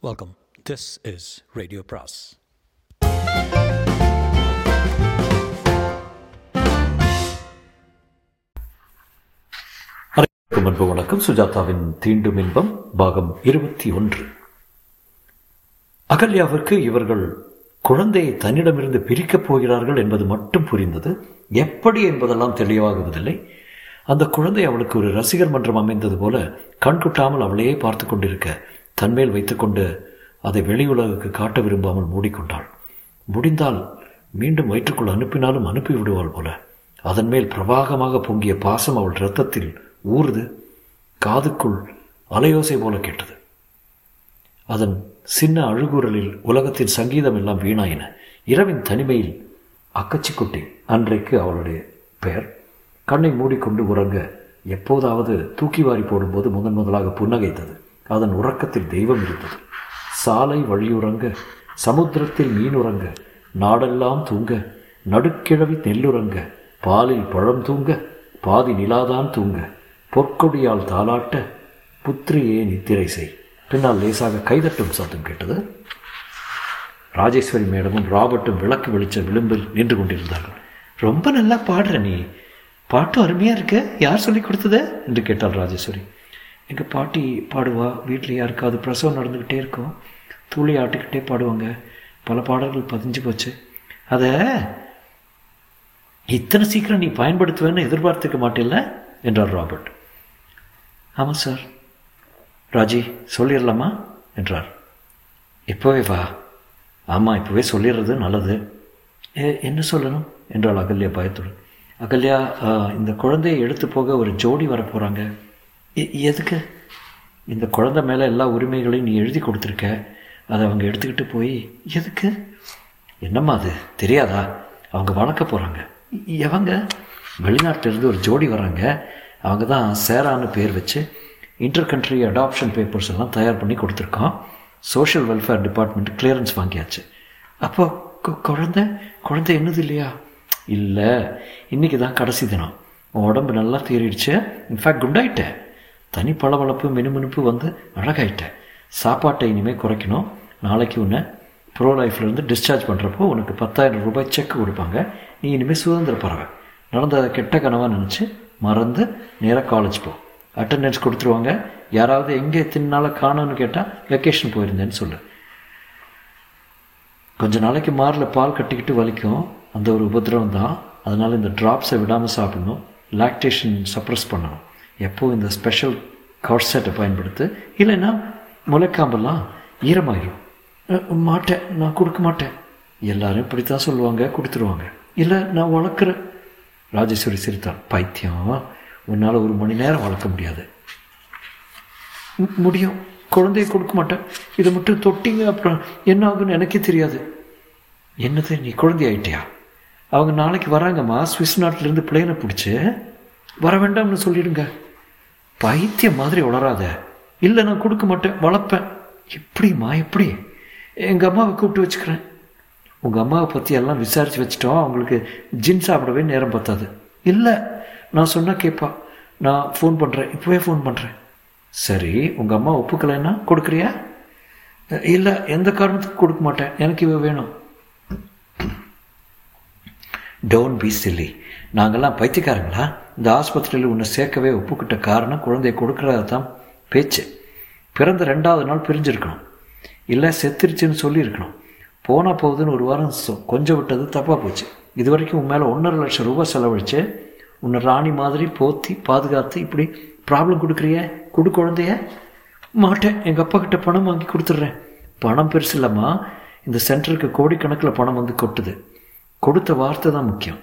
Welcome this is radio பிராஸ் அன்பு வணக்கம். சுஜாதாவின் தீண்டும் இன்பம் பாகம் இருபத்தி ஒன்று. அகல்யாவிற்கு இவர்கள் குழந்தையை தன்னிடமிருந்து பிரிக்கப் போகிறார்கள் என்பது மட்டும் புரிந்தது. எப்படி என்பதெல்லாம் தெளிவாகுவதில்லை. அந்த குழந்தை அவளுக்கு ஒரு ரசிகர் மன்றம் அமைந்தது போல கண்குட்டாமல் அவளையே பார்த்து கொண்டிருக்க தன்மேல் வைத்துக்கொண்டு அதை வெளியுலகுக்கு காட்ட விரும்பாமல் மூடிக்கொண்டாள். முடிந்தால் மீண்டும் வயிற்றுக்குள் அனுப்பினாலும் அனுப்பி விடுவாள் போல. அதன் மேல் பிரவாகமாக பொங்கிய பாசம் அவள் இரத்தத்தில் ஊறுது. காதுக்குள் அலையோசை போல கேட்டது. அதன் சின்ன அழுகுரலில் உலகத்தின் சங்கீதம் எல்லாம் வீணாயின. இரவின் தனிமையில் அக்கச்சிக்குட்டி அன்றைக்கு அவளுடைய பெயர். கண்ணை மூடிக்கொண்டு உறங்க எப்போதாவது தூக்கி வாரி போடும்போது முதன் முதலாக புன்னகைத்தது. அதன் உறக்கத்தில் தெய்வம் இருந்தது. சாலை வழியுறங்க சமுத்திரத்தில் மீனுறங்க நாடெல்லாம் தூங்க நடுக்கிழவி நெல்லுறங்க பாலில் பழம் தூங்க பாதி நிலாதான் தூங்க பொற்கொடியால் தாளாட்ட புத்திரியே நித்திரை செய். பின்னால் லேசாக கைதட்டும் சத்தம் கேட்டது. ராஜேஸ்வரி மேடமும் ராபர்ட்டும் விளக்கு வெளிச்ச விளிம்பில் நின்று கொண்டிருந்தார்கள். ரொம்ப நல்லா பாடுற நீ. பாட்டு அருமையாக இருக்கு. யார் சொல்லி கொடுத்தது? என்று கேட்டாள் ராஜேஸ்வரி. எங்கள் பாட்டி பாடுவா. வீட்டில் யாருக்காவது பிரசவம் நடந்துக்கிட்டே இருக்கும். தூளி ஆட்டுக்கிட்டே பாடுவாங்க. பல பாடல்கள் பதிஞ்சு போச்சு. அதை இத்தனை சீக்கிரம் நீ பயன்படுத்துவேன்னு எதிர்பார்த்துக்க மாட்டில்ல? என்றார் ராபர்ட். ஆமாம் சார். ராஜி சொல்லிடலாமா? என்றார். இப்போவே வா. ஆமாம் இப்போவே சொல்லிடுறது நல்லது. ஏ என்ன சொல்லணும்? என்றாள் அகல்யா பயத்துடன். அகல்யா இந்த குழந்தையை எடுத்து போக ஒரு ஜோடி வர போகிறாங்க எதுக்கு? இந்த குழந்தை மேலே எல்லா உரிமைகளையும் நீ எழுதி கொடுத்துருக்க அதை அவங்க எடுத்துக்கிட்டு போய் எதுக்கு? என்னம்மா அது? தெரியாதா? அவங்க வளர்க்க போகிறாங்க எவங்க? வெளிநாட்டிலேருந்து ஒரு ஜோடி வராங்க. அவங்க தான் சேரான்னு பேர் வச்சு இன்டர் கண்ட்ரி அடாப்ஷன் பேப்பர்ஸ் எல்லாம் தயார் பண்ணி கொடுத்துருக்கோம். சோஷியல் வெல்ஃபேர் டிபார்ட்மெண்ட் கிளியரன்ஸ் வாங்கியாச்சு. அப்போ குழந்தை? குழந்தை என்னது இல்லையா? இல்லை இன்றைக்கி தான் கடைசி தினம். உன் உடம்பு நல்லா தேறிடுச்சு. இன்ஃபேக்ட் குண்டாயிட்டேன் தனி பளபளப்பு மினுமினுப்பு வந்து அழகாயிட்டேன் சாப்பாட்டை இனிமேல் குறைக்கணும். நாளைக்கு உன்னை ப்ரோ லைஃப்லேருந்து டிஸ்சார்ஜ் பண்ணுறப்போ உனக்கு பத்தாயிரம் ரூபாய் செக் கொடுப்பாங்க. நீ இனிமேல் சுதந்திர பறவை. நடந்த கெட்ட கனவாக நினச்சி மறந்து நேராக காலேஜ் போ. அட்டண்டன்ஸ் கொடுத்துருவாங்க. யாராவது எங்கே தின்னால காணும்னு கேட்டால் வெக்கேஷன் போயிருந்தேன்னு சொல்லு. கொஞ்ச நாளைக்கு மாரில் பால் கட்டிக்கிட்டு வலிக்கும். அந்த ஒரு உபதிரவம் தான் அதனால் இந்த ட்ராப்ஸை விடாமல் சாப்பிடணும். லாக்டேஷன் சப்ரஸ் பண்ணணும். எப்போது இந்த ஸ்பெஷல் கார்செட்டை பயன்படுத்து இல்லைன்னா முளைக்காம்பெல்லாம் ஈரமாயிரும். மாட்டேன். நான் கொடுக்க மாட்டேன். எல்லாரும் இப்படி தான் சொல்லுவாங்க கொடுத்துருவாங்க. இல்லை நான் வளர்க்குறேன் ராஜேஸ்வரி சிரித்தாள் பைத்தியம். உன்னால் ஒரு மணி நேரம் வளர்க்க முடியாது. முடியும். குழந்தைய கொடுக்க மாட்டேன். இதை மட்டும் தொட்டிங்க அப்புறம் என்ன ஆகுன்னு எனக்கே தெரியாது. என்னது நீ குழந்தை ஆயிட்டியா? அவங்க நாளைக்கு வராங்கம்மா. சுவிஸ் நாட்டிலேருந்து பிளேனை பிடிச்சி வர வேண்டாம்னு சொல்லிடுங்க. பைத்தியம் மாதிரி வளராத இல்லை நான் கொடுக்க மாட்டேன் வளர்ப்பேன். எப்படிம்மா எப்படி? எங்கள் அம்மாவை கூப்பிட்டு வச்சுக்கிறேன். உங்கள் அம்மாவை பற்றி எல்லாம் விசாரித்து வச்சிட்டோம். அவங்களுக்கு ஜின் சாப்பிடவே நேரம் பத்தாது. இல்லை நான் சொன்னால் கேட்பா நான் ஃபோன் பண்ணுறேன் இப்போவே ஃபோன் பண்ணுறேன் சரி உங்கள் அம்மா ஒப்புக்கலைன்னா கொடுக்குறியா? இல்லை எந்த காரணத்துக்கும் கொடுக்க மாட்டேன்? எனக்கு இவ வேணும். டோன்ட் பி சில்லி நாங்கள்லாம் பைத்தியக்காரங்களா? இந்த ஆஸ்பத்திரியில் உன்னை சேர்க்கவே ஒப்புக்கிட்ட காரணம் குழந்தைய கொடுக்குறத தான் பேச்சு. பிறந்த ரெண்டாவது நாள் பிரிஞ்சிருக்கணும். இல்லை செத்துருச்சுன்னு சொல்லியிருக்கணும். போனால் போகுதுன்னு ஒரு வாரம் கொஞ்சம் விட்டது தப்பாக போச்சு. இது வரைக்கும் உன் மேலே ஒன்றரை லட்சம் ரூபாய் செலவழிச்சு உன்னை ராணி மாதிரி போத்தி பாதுகாத்து இப்படி ப்ராப்ளம் கொடுக்குறிய? கொடு குழந்தைய. மாட்டேன். எங்கள் அப்பா கிட்ட பணம் வாங்கி கொடுத்துட்றேன். பணம் பெருசு இல்லைம்மா. இந்த சென்டருக்கு கோடிக்கணக்கில் பணம் வந்து கொட்டுது. கொடுத்த வார்த்தை தான் முக்கியம்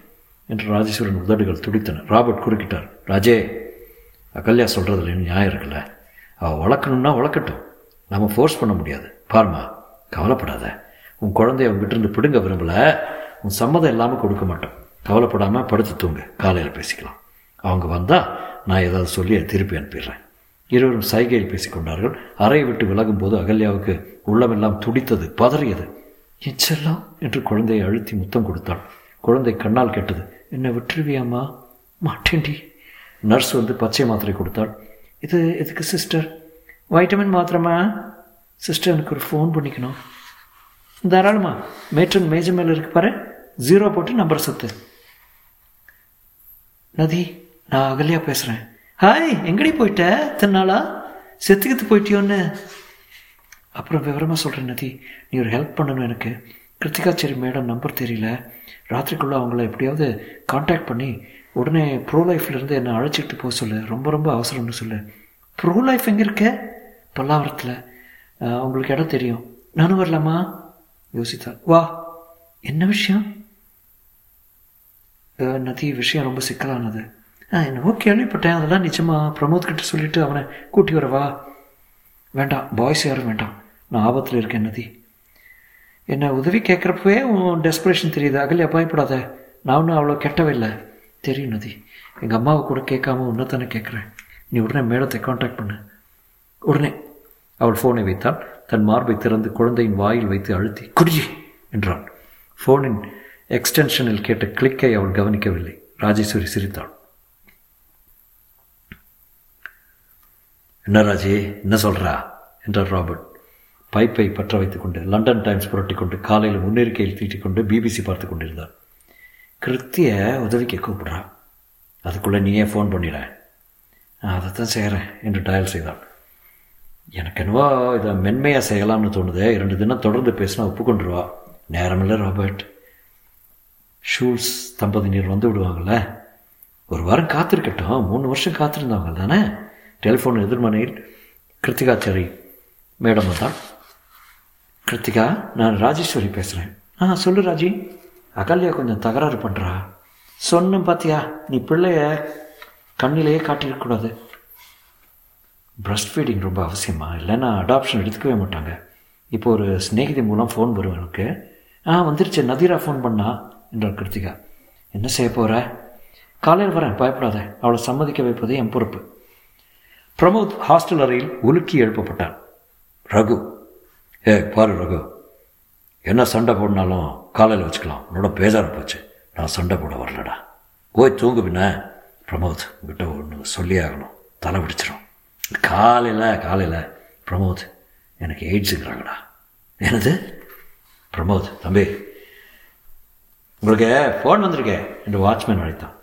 என்று ராஜேஸ்வரன் உதடுகள் துடித்தன. ராபர்ட் குறுக்கிட்டார். ராஜே அகல்யா சொல்கிறதுல நியாயம் இருக்குல்ல? அவள் வளர்க்கணும்னா வளர்க்கட்டும். நம்ம ஃபோர்ஸ் பண்ண முடியாது. பார்மா கவலைப்படாத. உன் குழந்தைய அவங்ககிட்ட இருந்து பிடுங்க விரும்பலை. உன் சம்மதம் இல்லாமல் கொடுக்க மாட்டோம். கவலைப்படாமல் படுத்து தூங்க. காலையில் பேசிக்கலாம். அவங்க வந்தால் நான் ஏதாவது சொல்லி திருப்பி அனுப்பிடுறேன். இருவரும் சைகையில் பேசிக்கொண்டார்கள். அறையை விட்டு விலகும் போது அகல்யாவுக்கு உள்ளமெல்லாம் துடித்தது பதறியது. எச்செல்லாம் என்று குழந்தையை அழுத்தி முத்தம் கொடுத்தாள். குழந்தை கண்ணால் கேட்டது என்னை விட்டுருவியாம்மா மாட்டேண்டி நர்ஸ் வந்து பச்சை மாத்திரை கொடுத்தாள். இது எதுக்கு சிஸ்டர்? வைட்டமின் மாத்திரமா சிஸ்டர் எனக்கு ஒரு ஃபோன் பண்ணிக்கணும். தாராளமா மேட்ரன் மேஜர் மேலே இருக்கு பாரு. ஜீரோ போட்டு நம்பர் சத்து. நதி நான் அகல்யா பேசுகிறேன் ஹாய் எங்கடி போயிட்ட? தின்னாளா செத்துக்கித்து போயிட்டியோன்னு. அப்புறம் விவரமாக சொல்கிறேன் நதி. நீ ஒரு ஹெல்ப் பண்ணணும் எனக்கு. கிருத்திகாச்சேரி மேடம் நம்பர் தெரியல. ராத்திரிக்குள்ளே அவங்கள எப்படியாவது காண்டாக்ட் பண்ணி உடனே ப்ரோ லைஃப்லேருந்து என்னை அழைச்சிட்டு போக சொல்லு. ரொம்ப ரொம்ப அவசரம்னு சொல்லு. ப்ரோ லைஃப் எங்கே இருக்க? பல்லாவரத்தில். உங்களுக்கு இடம் தெரியும். நானும் வரலாமா? யோசித்தா. வா. என்ன விஷயம்? நதி விஷயம் ரொம்ப சிக்கலானது. ஆ என்னவோ கேள்விப்பட்டேன். அதெல்லாம் நிச்சயமாக பிரமோத் கிட்ட சொல்லிட்டு அவனை கூட்டி வரவா வேண்டாம் பாய்ஸ் யாரும் வேண்டாம். நான் ஆபத்தில் இருக்கேன் நதி. என்னை உதவி கேட்குறப்பவே உன் டெஸ்பிரேஷன் தெரியுது. அகல்யா பயப்படாத. நான் ஒன்றும் அவ்வளோ கெட்டவில்லை. தெரியும் நதி. எங்கள் அம்மாவை கூட கேட்காம உன்னை தானே கேட்குறேன். நீ உடனே மேடத்தை காண்டாக்ட் பண்ணு. உடனே அவள் ஃபோனை வைத்தாள் தன் மார்பை திறந்து குழந்தையின் வாயில் வைத்து அழுத்தி குடிஜி என்றாள் ஃபோனின் எக்ஸ்டென்ஷனில் கேட்ட கிளிக்கை அவள் கவனிக்கவில்லை. ராஜேஸ்வரி சிரித்தாள். என்ன ராஜே? என்ன சொல்கிறா என்றார் ராபர்ட். பைப்பை பற்ற வைத்துக் கொண்டு லண்டன் டைம்ஸ் புரட்டி கொண்டு காலையில் முன்னெரிக்கையில் தீட்டிக் கொண்டு பிபிசி பார்த்து கொண்டிருந்தார் கிருத்திய உதவிக்கு கூப்பிடுறான் அதுக்குள்ளே நீயே ஃபோன் பண்ணிடுறேன் நான் தான் செய்கிறேன் என்று டயல் செய்தான். எனக்கு என்னவோ இதை மென்மையாக செய்யலாம்னு தோணுதே. இரண்டு தினம் தொடர்ந்து பேசினா ஒப்புக்கொண்டுருவா. நேரமில்லை ராபர்ட். ஷூல்ஸ் தம்பதியினர் வந்து விடுவாங்கள்ல ஒரு வாரம் காத்திருக்கட்டும். மூணு வருஷம் காத்திருந்தவங்க தானே டெலிஃபோன் எதிர்மனையில் கிருத்திகாச்சாரி மேடம் வந்தாள் கிருத்திகா நான் ராஜேஸ்வரி பேசுகிறேன் ஆ சொல்லு ராஜி. அகல்யா கொஞ்சம் தகராறு பண்ணுறா சொன்னேன் பாத்தியா நீ பிள்ளைய கண்ணிலேயே காட்டியிருக்கக்கூடாது பிரஸ்ட் ஃபீடிங் ரொம்ப அவசியமா? இல்லைன்னா அடாப்ஷன் எடுத்துக்கவே மாட்டாங்க. இப்போ ஒரு ஸ்நேகிதி மூலம் ஃபோன் வரும் எனக்கு. ஆ வந்துருச்சு. நதிரா ஃபோன் பண்ணா என்றார் கிருத்திகா. என்ன செய்ய போகிற காலையில் வரேன் பயப்படாத. அவளை சம்மதிக்க வைப்பது என் பொறுப்பு. பிரமோத் ஹாஸ்டல் அறையில் உலுக்கி எழுப்பப்பட்டான். ரகு ஏ பாரு ரகு. என்ன சண்டை போடனாலும் காலையில் வச்சுக்கலாம். உன்னோட பேஜார போச்சு. நான் சண்டை போட வரலடா. போய் தூங்கு பின்ன. பிரமோத் உங்ககிட்ட ஒன்று சொல்லி ஆகணும். தலை பிடிச்சிடும் காலையில் காலையில். பிரமோத் எனக்கு எய்ட்ஸுங்கிறாங்கடா. என்னது? பிரமோத் தம்பி. உங்களுக்கு ஃபோன் வந்திருக்கேன் என்று வாட்ச்மேன் அழைத்தான்.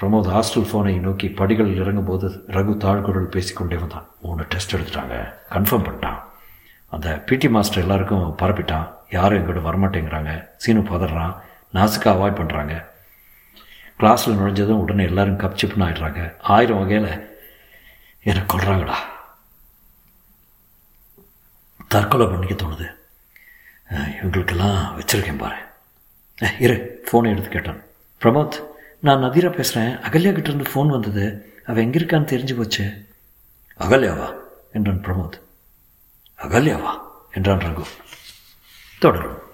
பிரமோத் ஹாஸ்டல் ஃபோனை நோக்கி படிகளில் இறங்கும்போது ரகு தாழ்குரல் பேசிக்கொண்டே வந்தான். மூணு டெஸ்ட் எடுத்துட்டாங்க. கன்ஃபார்ம் பண்ணிட்டான். அந்த பிடி மாஸ்டர் எல்லாருக்கும் பரப்பிட்டான். யாரும் எங்கூட வரமாட்டேங்கிறாங்க. சீனு பதறான். நாசுக்கு அவாய்ட் பண்ணுறாங்க கிளாஸில் நுழைஞ்சதும் உடனே எல்லாரும் கப் சிப்புன்னு ஆயிடுறாங்க. ஆயிரம் வகையில் என்னை கொள்றாங்கடா தற்கொலை பண்ணிக்க தோணுது. இவங்களுக்கெல்லாம் வச்சுருக்கேன் பாரு. இரு ஃபோனை எடுத்து கேட்டான். பிரமோத் நான் நதீரா பேசுகிறேன் அகல்யா கிட்டேருந்து ஃபோன் வந்தது. அவள் எங்கே இருக்கான்னு தெரிஞ்சு போச்சு. அகல்யாவா? என்றான் பிரமோத். அகல்யாவா? என்றான் ரகு. தொடரும்.